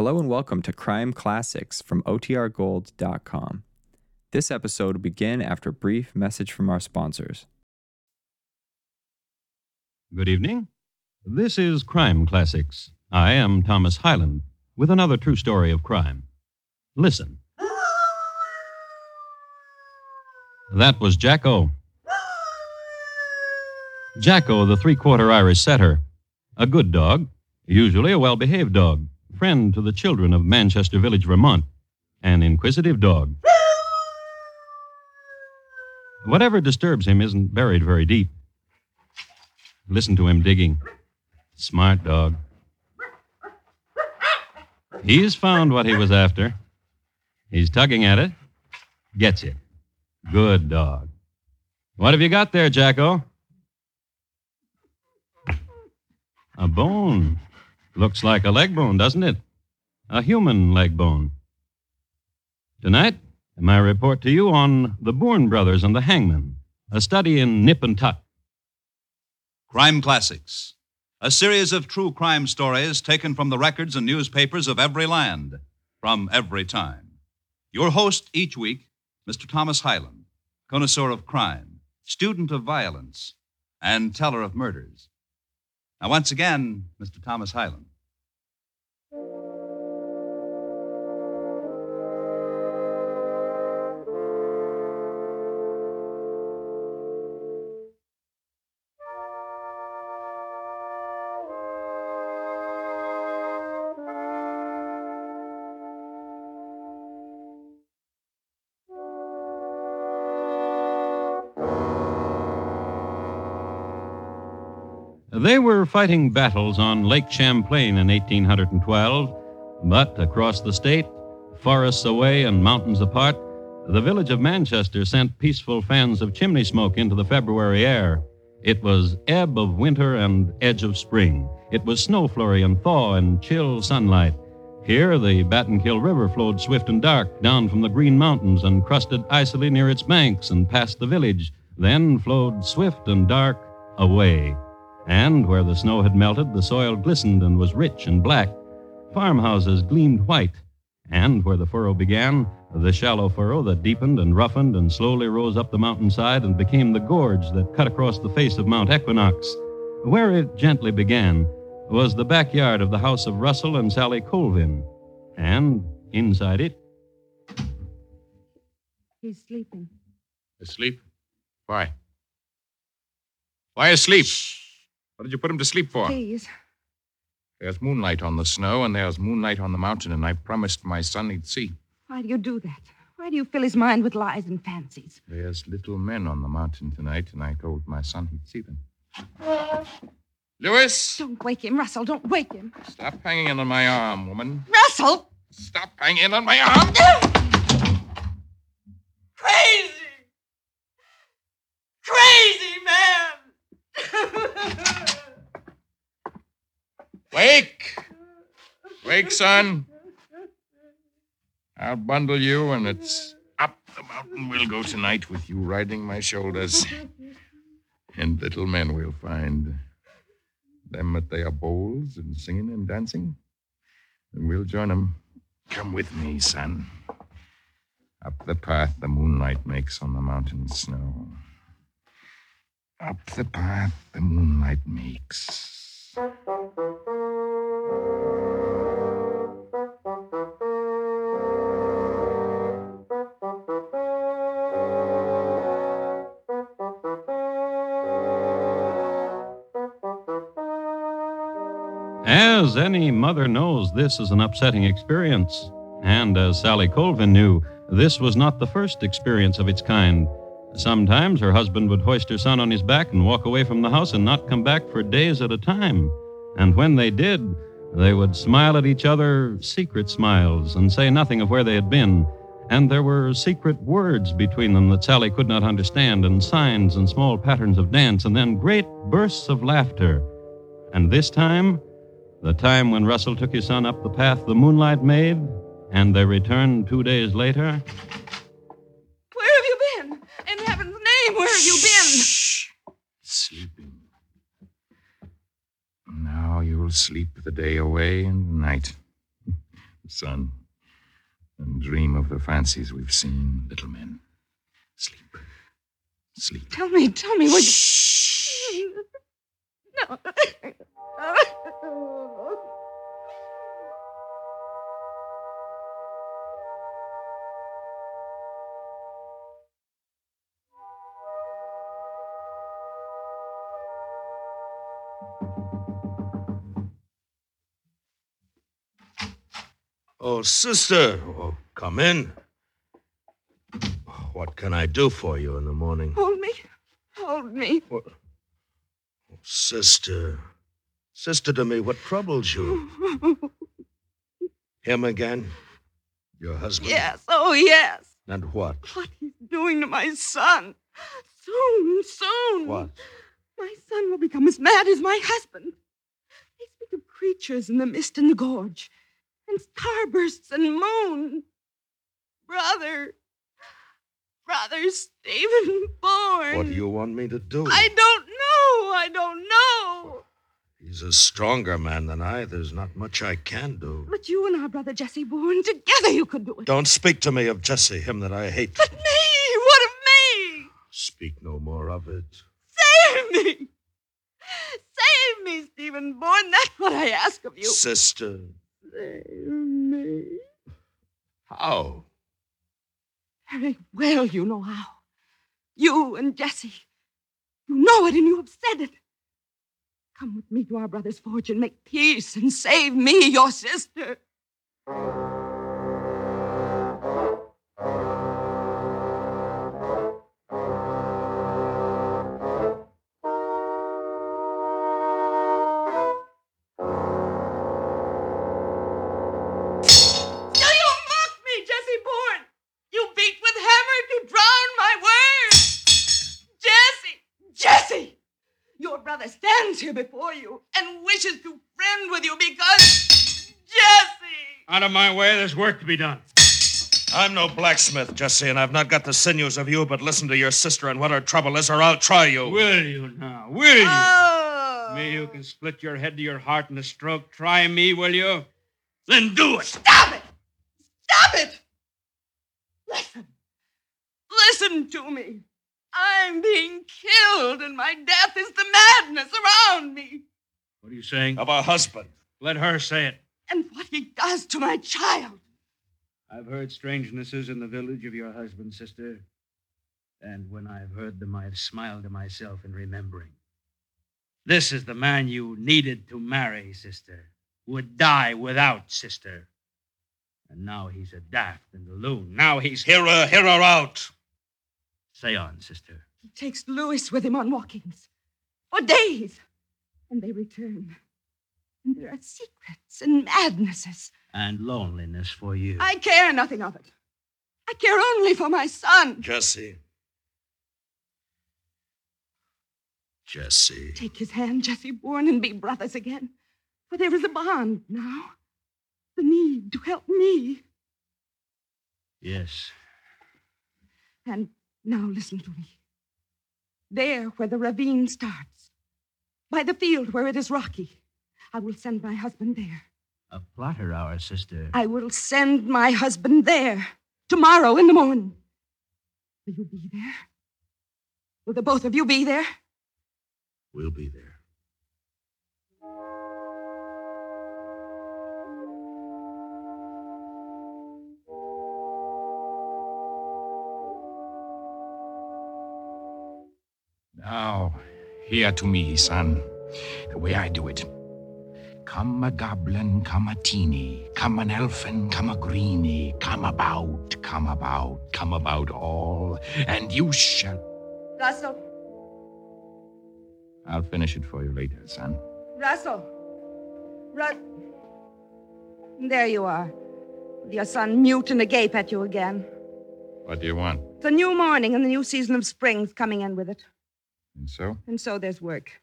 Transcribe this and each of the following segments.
Hello and welcome to Crime Classics from OTRGold.com. This episode will begin after a brief message from our sponsors. Good evening. This is Crime Classics. I am Thomas Hyland with another true story of crime. Listen. That was Jacko. Jacko, the three quarter Irish setter. A good dog, usually a well behaved dog, friend to the children of Manchester Village, Vermont. An inquisitive dog. Whatever disturbs him isn't buried very deep. Listen to him digging. Smart dog. He's found what he was after. He's tugging at it. Gets it. Good dog. What have you got there, Jacko? A bone. Looks like a leg bone, doesn't it? A human leg bone. Tonight, my report to you on the Boorn brothers and the hangman, a study in nip and tuck. Crime Classics, a series of true crime stories taken from the records and newspapers of every land, from every time. Your host each week, Mr. Thomas Hyland, connoisseur of crime, student of violence, and teller of murders. Now, once again, Mr. Thomas Hyland. They were fighting battles on Lake Champlain in 1812, but across the state, forests away and mountains apart, the village of Manchester sent peaceful fans of chimney smoke into the February air. It was ebb of winter and edge of spring. It was snow flurry and thaw and chill sunlight. Here, the Battenkill River flowed swift and dark down from the Green Mountains and crusted icily near its banks and past the village, then flowed swift and dark away. And where the snow had melted, the soil glistened and was rich and black. Farmhouses gleamed white. And where the furrow began, the shallow furrow that deepened and roughened and slowly rose up the mountainside and became the gorge that cut across the face of Mount Equinox. Where it gently began was the backyard of the house of Russell and Sally Colvin. And inside it, He's sleeping. Asleep? Why? Why asleep? What did you put him to sleep for? Please. There's moonlight on the snow, and there's moonlight on the mountain, and I promised my son he'd see. Why do you do that? Why do you fill his mind with lies and fancies? There's little men on the mountain tonight, and I told my son he'd see them. Lewis! Don't wake him, Russell. Don't wake him. Stop hanging in on my arm, woman. Russell! Stop hanging in on my arm! Crazy! Crazy man! Wake! Wake, son. I'll bundle you, and it's up the mountain we'll go tonight with you riding my shoulders. And little men we'll find. Them at their bowls and singing and dancing. And we'll join 'em. Come with me, son. Up the path the moonlight makes on the mountain snow. Up the path the moonlight makes. As any mother knows, this is an upsetting experience. And as Sally Colvin knew, this was not the first experience of its kind. Sometimes her husband would hoist her son on his back and walk away from the house and not come back for days at a time. And when they did, they would smile at each other secret smiles and say nothing of where they had been. And there were secret words between them that Sally could not understand, and signs and small patterns of dance, and then great bursts of laughter. And this time, the time when Russell took his son up the path the moonlight made, and they returned two days later. Where have you been? In heaven's name, where have you been? Sleeping. Sleep the day away and the night. son, and dream of the fancies we've seen, little men. Sleep. Sleep. Tell me, tell me what you. No. Oh, sister. Oh, come in. What can I do for you in the morning? Hold me. Hold me. What? Oh, sister. Sister to me, what troubles you? Him again? Your husband? Yes, oh yes. And what? What he's doing to my son. Soon, soon. What? My son will become as mad as my husband. They speak of creatures in the mist and the gorge, and starbursts and moon. Brother, brother Stephen Boorn. What do you want me to do? I don't know. I don't know. He's a stronger man than I. There's not much I can do. But you and our brother Jesse Boorn, together you could do it. Don't speak to me of Jesse, him that I hate. But me, what of me? Speak no more of it. Save me! Save me, Stephen Boorn. That's what I ask of you. Sister. Save me. How? Very well, you know how. You and Jesse. You know it and you have said it. Come with me to our brother's forge and make peace and save me, your sister. Out of my way, there's work to be done. I'm no blacksmith, Jesse, and I've not got the sinews of you, but listen to your sister and what her trouble is, or I'll try you. Will you now? Will you? Oh. Me who can split your head to your heart in a stroke. Try me, will you? Then do it. Stop it! Stop it! Listen. Listen to me. I'm being killed, and my death is the madness around me. What are you saying? Of a husband. Let her say it. And what he does to my child. I've heard strangenesses in the village of your husband, sister. And when I've heard them, I've smiled to myself in remembering. This is the man you needed to marry, sister. Would die without, sister. And now he's a daft and a loon. Now he's. Hear her, hear her out. Say on, sister. He takes Louis with him on walkings for days, and they return. And there are secrets and madnesses. And loneliness for you. I care nothing of it. I care only for my son. Jesse. Jesse. Take his hand, Jesse Boorn, and be brothers again. For there is a bond now. The need to help me. Yes. And now listen to me. There where the ravine starts, by the field where it is rocky, I will send my husband there. A plotter, our sister. I will send my husband there tomorrow in the morning. Will you be there? Will the both of you be there? We'll be there. Now, hear to me, son. The way I do it. Come a goblin, come a teeny, come an elfin, come a greeny, come about, come about, come about all, and you shall. Russell, I'll finish it for you later, son. Russell. Rus. There you are. With your son mute and agape at you again. What do you want? It's a new morning and the new season of spring's coming in with it. And so? And so there's work.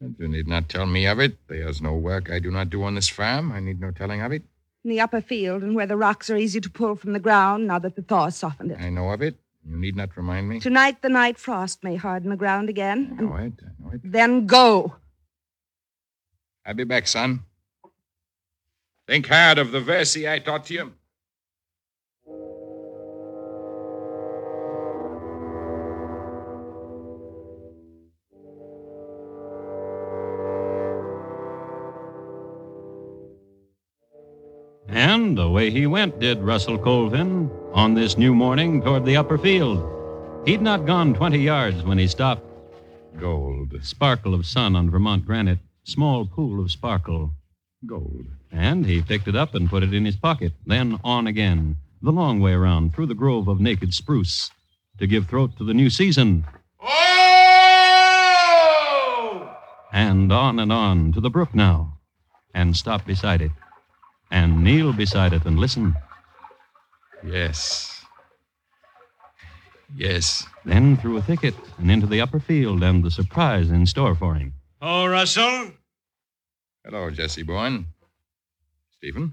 And you need not tell me of it. There's no work I do not do on this farm. I need no telling of it. In the upper field and where the rocks are easy to pull from the ground now that the thaw has softened it. I know of it. You need not remind me. Tonight the night frost may harden the ground I again. know it. I know it. Then go. I'll be back, son. Think hard of the versi I taught you. And away he went, did Russell Colvin, on this new morning toward the upper field. He'd not gone 20 yards when he stopped. Gold. Sparkle of sun on Vermont granite, small pool of sparkle. Gold. And he picked it up and put it in his pocket, then on again, the long way around, through the grove of naked spruce, to give throat to the new season. Oh! And on and on to the brook now, and stop beside it, and kneel beside it and listen. Yes. Yes. Then through a thicket and into the upper field and the surprise in store for him. Oh, Russell? Hello, Jesse Boorn. Stephen,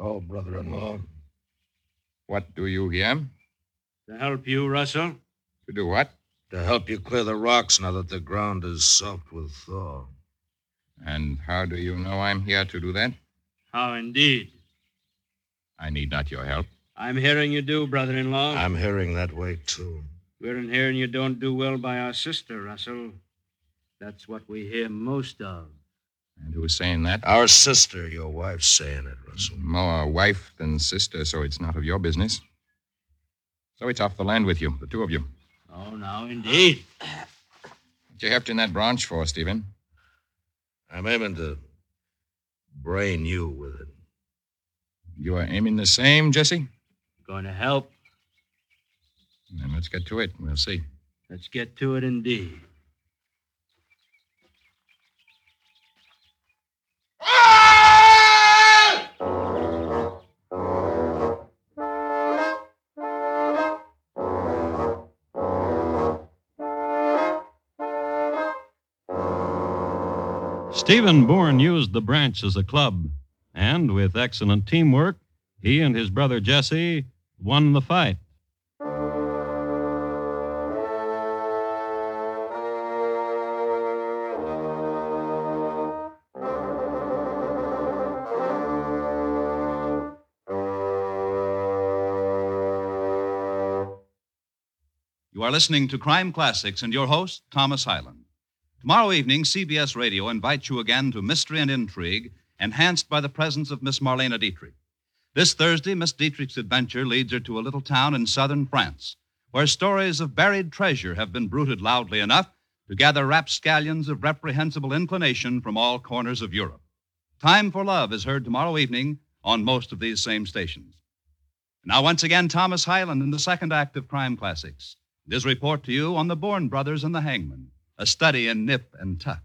Oh, brother in law. what do you here? To help you, Russell? To do what? To help you clear the rocks now that the ground is soft with thaw. And how do you know I'm here to do that? How indeed. I need not your help. I'm hearing you do, brother in law. I'm hearing that way, too. We're in hearing you don't do well by our sister, Russell. That's what we hear most of. And who's saying that? Our sister, your wife's saying it, Russell. More wife than sister, so it's not of your business. So it's off the land with you, the two of you. Oh, now, indeed. What you heft in that branch for, Stephen? I'm aiming to brain you with it. You are aiming the same, Jesse? Going to help. Then let's get to it. We'll see. Let's get to it indeed. Ah! Stephen Boorn used the branch as a club, and with excellent teamwork, he and his brother Jesse won the fight. You are listening to Crime Classics and your host, Thomas Hyland. Tomorrow evening, CBS Radio invites you again to Mystery and Intrigue, enhanced by the presence of Miss Marlene Dietrich. This Thursday, Miss Dietrich's adventure leads her to a little town in southern France, where stories of buried treasure have been bruited loudly enough to gather rapscallions of reprehensible inclination from all corners of Europe. Time for Love is heard tomorrow evening on most of these same stations. Now, once again, Thomas Hyland in the second act of Crime Classics. His report to you on the Boorn brothers and the hangman, a study in nip and tuck.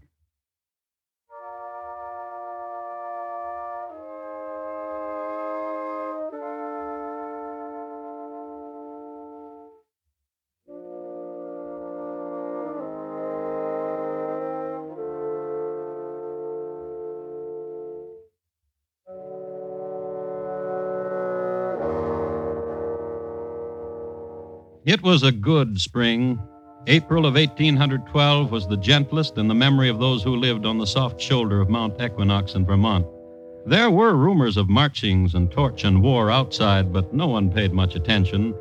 It was a good spring. April of 1812 was the gentlest in the memory of those who lived on the soft shoulder of Mount Equinox in Vermont. There were rumors of marchings and torch and war outside, but no one paid much attention.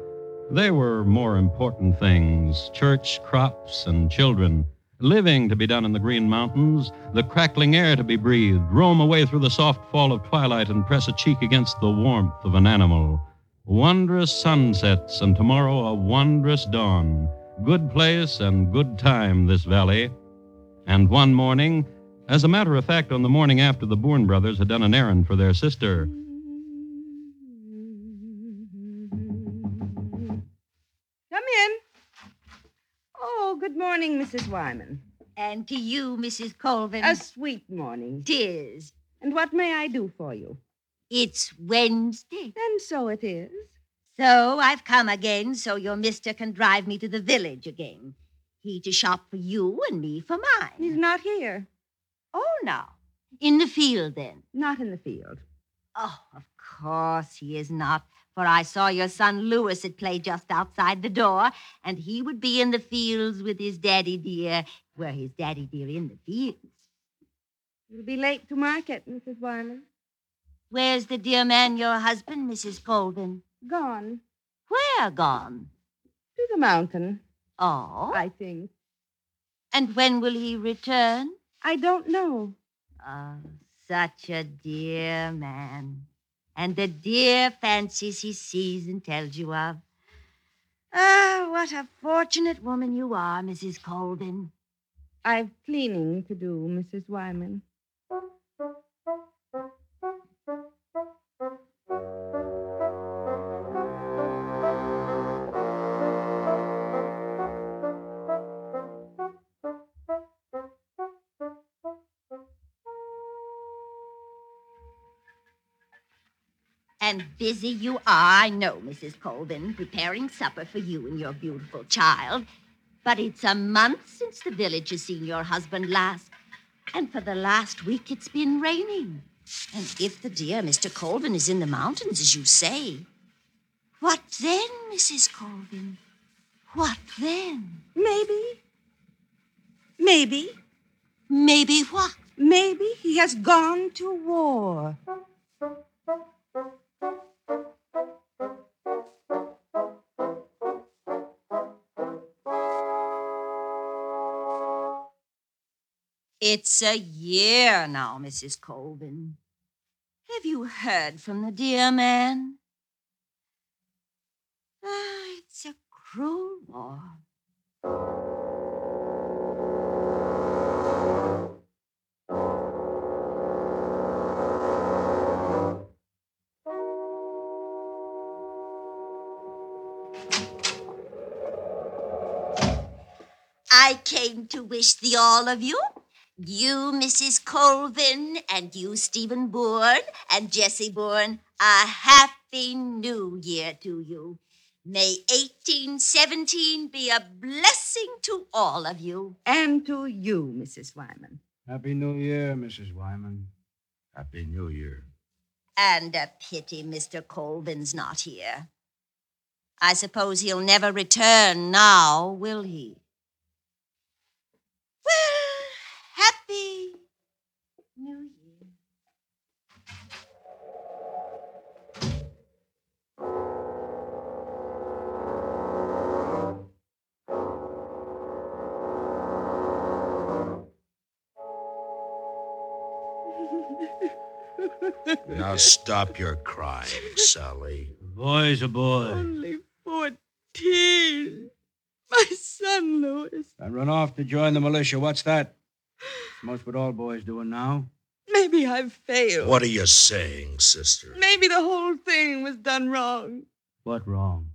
They were more important things church, crops, and children. Living to be done in the Green Mountains, the crackling air to be breathed, roam away through the soft fall of twilight and press a cheek against the warmth of an animal. Wondrous sunsets, and tomorrow a wondrous dawn. Good place and good time, this valley. And one morning, as a matter of fact, on the morning after the Boorn brothers had done an errand for their sister, Come in. Oh, good morning, Mrs. Wyman. And to you, Mrs. Colvin. A sweet morning. Tis. And what may I do for you? It's Wednesday. And so it is. So I've come again so your mister can drive me to the village again. He to shop for you and me for mine. He's not here. Oh, no. In the field, then? Not in the field. Oh, of course he is not. For I saw your son Louis at play just outside the door, and he would be in the fields with his daddy dear. were his daddy dear in the fields. You'll be late to market, Mrs. Wyman. Where's the dear man, your husband, Mrs. Colvin? Gone. Where gone? To the mountain, Oh. I think. And when will he return? I don't know. Oh, such a dear man. And the dear fancies he sees and tells you of. Ah, what a fortunate woman you are, Mrs. Colvin. I've cleaning to do, Mrs. Wyman. And busy you are, I know, Mrs. Colvin, preparing supper for you and your beautiful child. But it's a month since the village has seen your husband last. And for the last week, it's been raining. And if the dear Mr. Colvin is in the mountains, as you say, what then, Mrs. Colvin? What then? Maybe. Maybe. Maybe what? Maybe he has gone to war. It's a year now, Mrs. Colvin. Have you heard from the dear man? Ah, it's a cruel war. I came to wish the all of you, you, Mrs. Colvin, and you, Stephen Boorn, and Jessie Boorn, a happy new year to you. May 1817 be a blessing to all of you. And to you, Mrs. Wyman. Happy New Year, Mrs. Wyman. Happy New Year. And a pity Mr. Colvin's not here. I suppose he'll never return now, will he? Now stop your crying, Sally. A boy's a boy. Only 14. My son, Louis. I run off to join the militia. What's that? Most what all boys doing now. Maybe I've failed. What are you saying, sister? Maybe the whole thing was done wrong. What wrong?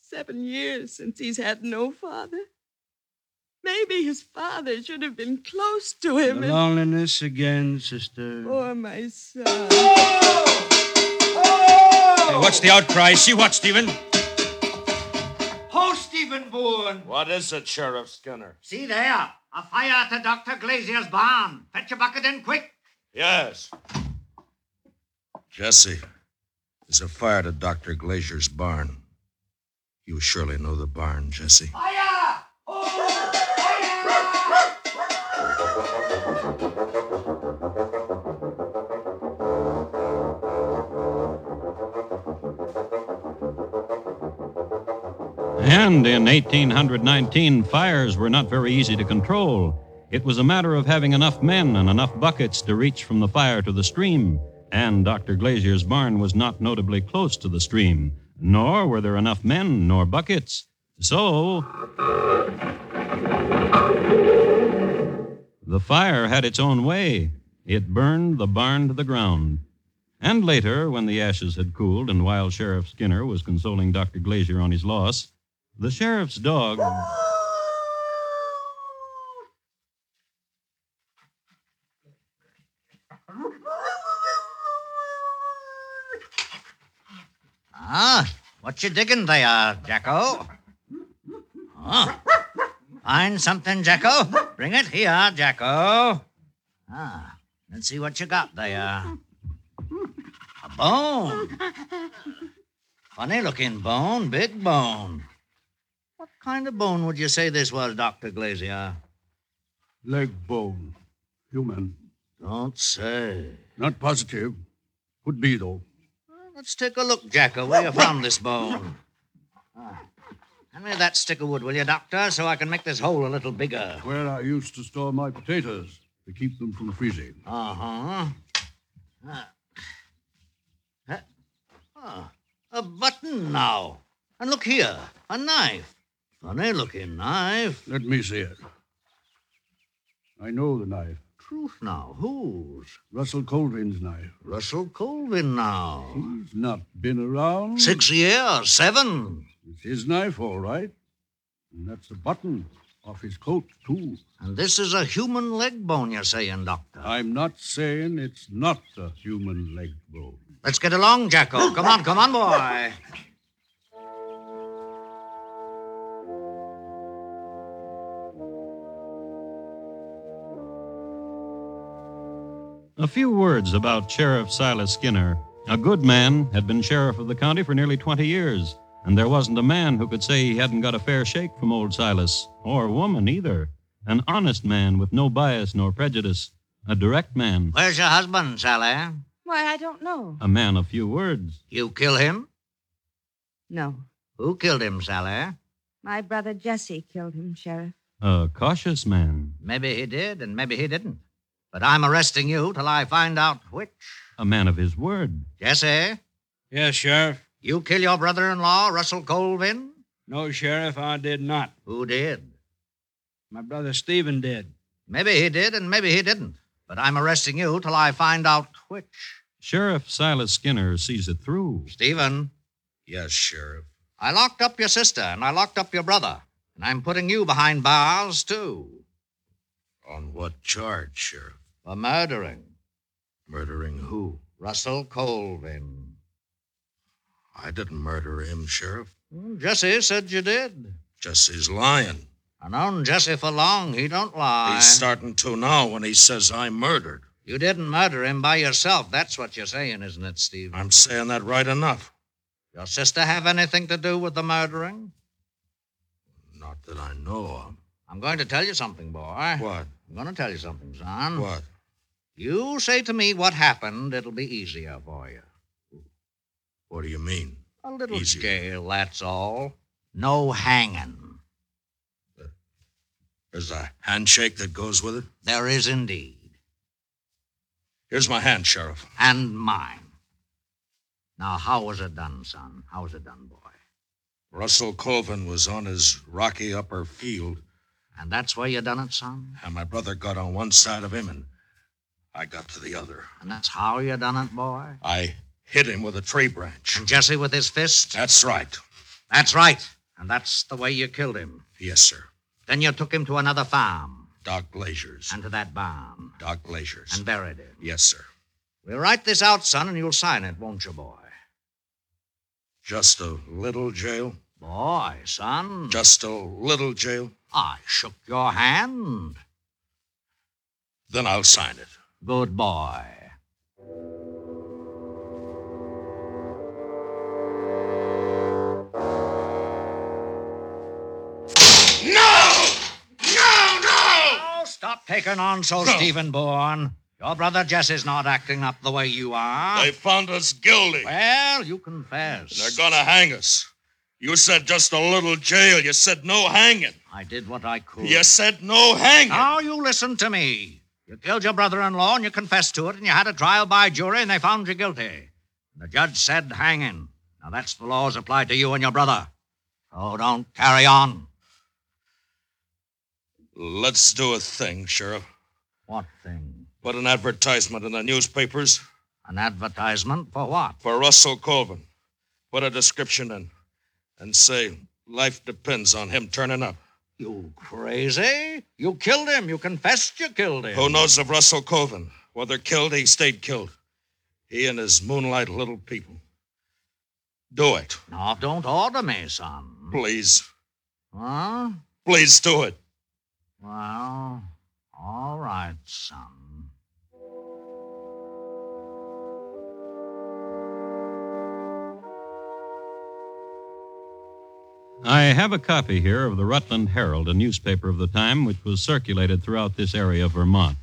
Seven years since he's had no father. Maybe his father should have been close to him. The and- loneliness again, sister. Poor my son. Oh! Oh! Hey, what's the outcry? See what, Stephen? Ho, Stephen Boorn. What is it, Sheriff Skinner? See there. A fire at the Dr. Glazier's barn. Fetch a bucket in quick. Yes. Jesse, there's a fire to Dr. Glazier's barn. You surely know the barn, Jesse. Fire! And in 1819, fires were not very easy to control. It was a matter of having enough men and enough buckets to reach from the fire to the stream. And Dr. Glazier's barn was not notably close to the stream, nor were there enough men nor buckets. So. The fire had its own way. It burned the barn to the ground. And later, when the ashes had cooled and while Sheriff Skinner was consoling Dr. Glazier on his loss, the sheriff's dog. Ah, what you digging there, Jacko? Oh, find something, Jacko? Bring it here, Jacko. Ah, let's see what you got there. A bone. Funny looking bone, big bone. What kind of bone would you say this was, Dr. Glazier? Leg bone. Human. Don't say. Not positive. Could be, though. Let's take a look, Jacko, where you found this bone. Ah. Hand me that stick of wood, will you, Doctor, so I can make this hole a little bigger. Where I used to store my potatoes to keep them from freezing. Uh-huh. Ah. Huh? Ah, a button now. And look here, a knife. Funny looking knife. Let me see it. I know the knife. Truth now, whose? Russell Colvin's knife. Russell Colvin now. He's not been around. Six years, seven. It's his knife, all right. And that's the button off his coat, too. And this is a human leg bone, you're saying, Doctor? I'm not saying it's not a human leg bone. Let's get along, Jacko. Come on, come on, boy. A few words about Sheriff Silas Skinner. A good man had been sheriff of the county for nearly 20 years, and there wasn't a man who could say he hadn't got a fair shake from old Silas, or woman either. An honest man with no bias nor prejudice, a direct man, Where's your husband, Sally? Why, I don't know. a man of few words. You kill him? No. Who killed him, Sally? My brother Jesse killed him, Sheriff. A cautious man, Maybe he did, and maybe he didn't. But I'm arresting you till I find out which. a man of his word. Jesse, Yes, Sheriff. You kill your brother-in-law, Russell Colvin? No, Sheriff, I did not. Who did? My brother Stephen did. Maybe he did, and maybe he didn't. But I'm arresting you till I find out which. Sheriff Silas Skinner sees it through. Stephen, Yes, Sheriff. I locked up your sister, and I locked up your brother. And I'm putting you behind bars, too. On what charge, Sheriff? For murdering Murdering who? Russell Colvin. I didn't murder him, Sheriff. Jesse said you did. Jesse's lying. I've known Jesse for long. He don't lie. He's starting to now when he says I murdered. You didn't murder him by yourself. That's what you're saying, isn't it, Steve? I'm saying that right enough. Your sister have anything to do with the murdering? Not that I know of. I'm going to tell you something, boy. What? I'm going to tell you something, son. What? You say to me what happened, it'll be easier for you. What do you mean? A little Easier. jail, that's all. No hanging. Uh, there's a handshake that goes with it. There is indeed. Here's my hand, Sheriff. And mine. Now, how was it done, son? How was it done, boy? Russell Colvin was on his rocky upper field, And that's where you done it, son? and my brother got on one side of him, and I got to the other. And that's how you done it, boy? I hit him with a tree branch. And Jesse with his fist? That's right. That's right. And that's the way you killed him. Yes, sir. Then you took him to another farm Doc Glazier's. and to that barn Doc Glazier's. and buried him. Yes, sir. We'll write this out, son, and you'll sign it, won't you, boy? Just a little jail? Boy, son. Just a little jail? I shook your hand. Then I'll sign it. Good boy. Stop taking on so, Stephen Boorn. Your brother Jesse's not acting up the way you are. They found us guilty. Well, you confess. They're gonna hang us. You said just a little jail. You said no hanging. I did what I could. You said no hanging. Now you listen to me. You killed your brother-in-law and you confessed to it, and you had a trial by jury, and they found you guilty. The judge said hanging. Now that's the laws applied to you and your brother. So don't carry on. Let's do a thing, Sheriff. What thing? Put an advertisement in the newspapers An advertisement for what? for Russell Colvin. Put a description in and say life depends on him turning up. You crazy? You killed him. You confessed you killed him. Who knows of Russell Colvin? Whether killed, he stayed killed. He and his moonlight little people. Do it. Now, don't order me, son. Please. Huh? Please do it. Well, all right, son. I have a copy here of the Rutland Herald, a newspaper of the time which was circulated throughout this area of Vermont.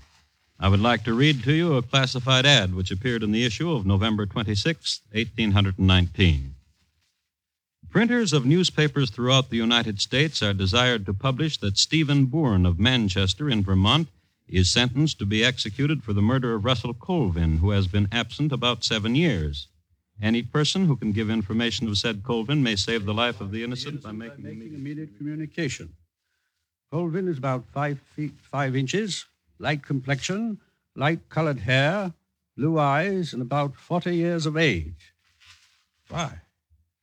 I would like to read to you a classified ad which appeared in the issue of November 26, 1819. Printers of newspapers throughout the United States are desired to publish that Stephen Boorn of Manchester in Vermont is sentenced to be executed for the murder of Russell Colvin, who has been absent about seven years. Any person who can give information of said Colvin may save the life of the innocent by making, making immediate communication. Colvin is about five feet five inches, light complexion, light colored hair, blue eyes, and about 40 years of age. Why,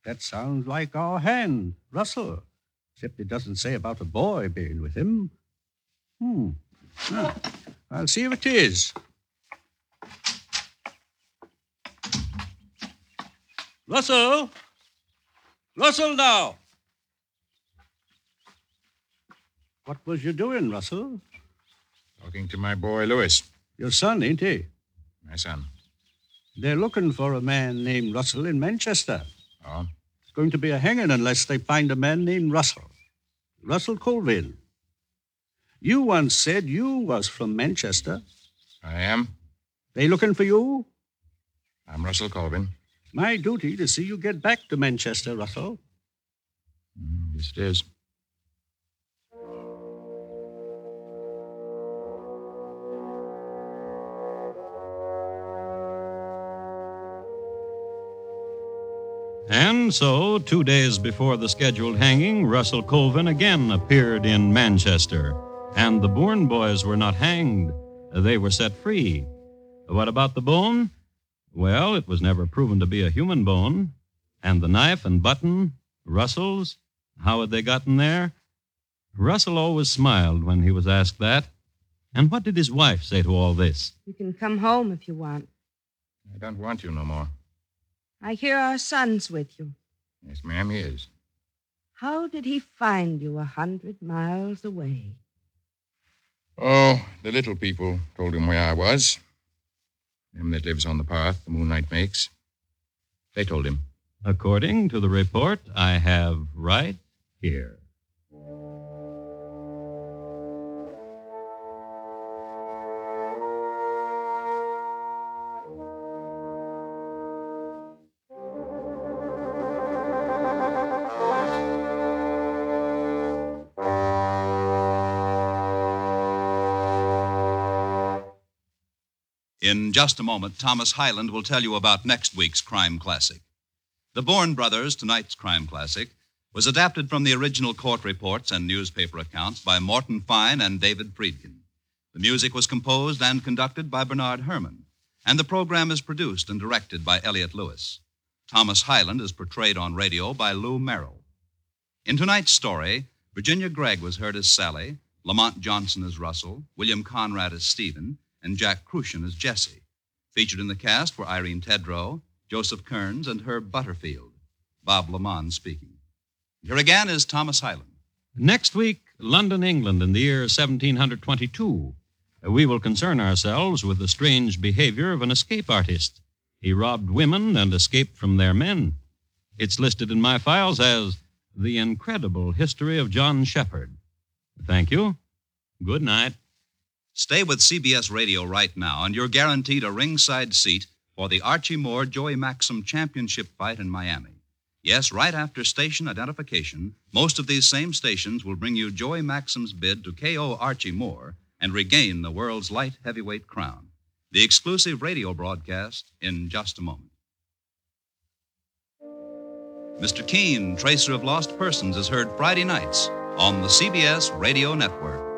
that sounds like our hand, Russell, except it doesn't say about a boy being with him. Hmm. Well, I'll see if it is. Russell! Russell, now! What was you doing, Russell? Talking to my boy, Lewis. Your son, ain't he? My son. They're looking for a man named Russell in Manchester. Oh? It's going to be a hanging unless they find a man named Russell. Russell Colvin. You once said you was from Manchester. I am. They looking for you? I'm Russell Colvin. My duty to see you get back to Manchester, Russell. Mm, yes, it is. And so, two days before the scheduled hanging, Russell Colvin again appeared in Manchester. And the Boorn boys were not hanged, they were set free. What about the bone? Well, it was never proven to be a human bone. And the knife and button, Russell's, how had they gotten there? Russell always smiled when he was asked that. And what did his wife say to all this? You can come home if you want. I don't want you no more. I hear our son's with you. Yes, ma'am, he is. How did he find you a hundred miles away? Oh, the little people told him where I was. Them that lives on the path the moonlight makes. They told him. According to the report I have right here. In just a moment, Thomas Hyland will tell you about next week's crime classic. The Boorn Brothers, tonight's crime classic, was adapted from the original court reports and newspaper accounts by Morton Fine and David Friedkin. The music was composed and conducted by Bernard Herrmann, and the program is produced and directed by Elliott Lewis. Thomas Hyland is portrayed on radio by Lou Merrill. In tonight's story, Virginia Gregg was heard as Sally, Lamont Johnson as Russell, William Conrad as Stephen, and Jack Kruschen as Jesse. Featured in the cast were Irene Tedrow, Joseph Kearns, and Herb Butterfield. Bob LeMond speaking. Here again is Thomas Hyland. Next week, London, England, in the year 1722. We will concern ourselves with the strange behavior of an escape artist. He robbed women and escaped from their men. It's listed in my files as The Incredible History of John Sheppard. Thank you. Good night. Stay with CBS Radio right now, and you're guaranteed a ringside seat for the Archie Moore Joey Maxim Championship fight in Miami. Yes, right after station identification, most of these same stations will bring you Joey Maxim's bid to KO Archie Moore and regain the world's light heavyweight crown. The exclusive radio broadcast in just a moment. Mr. Keene, Tracer of Lost Persons, is heard Friday nights on the CBS Radio Network.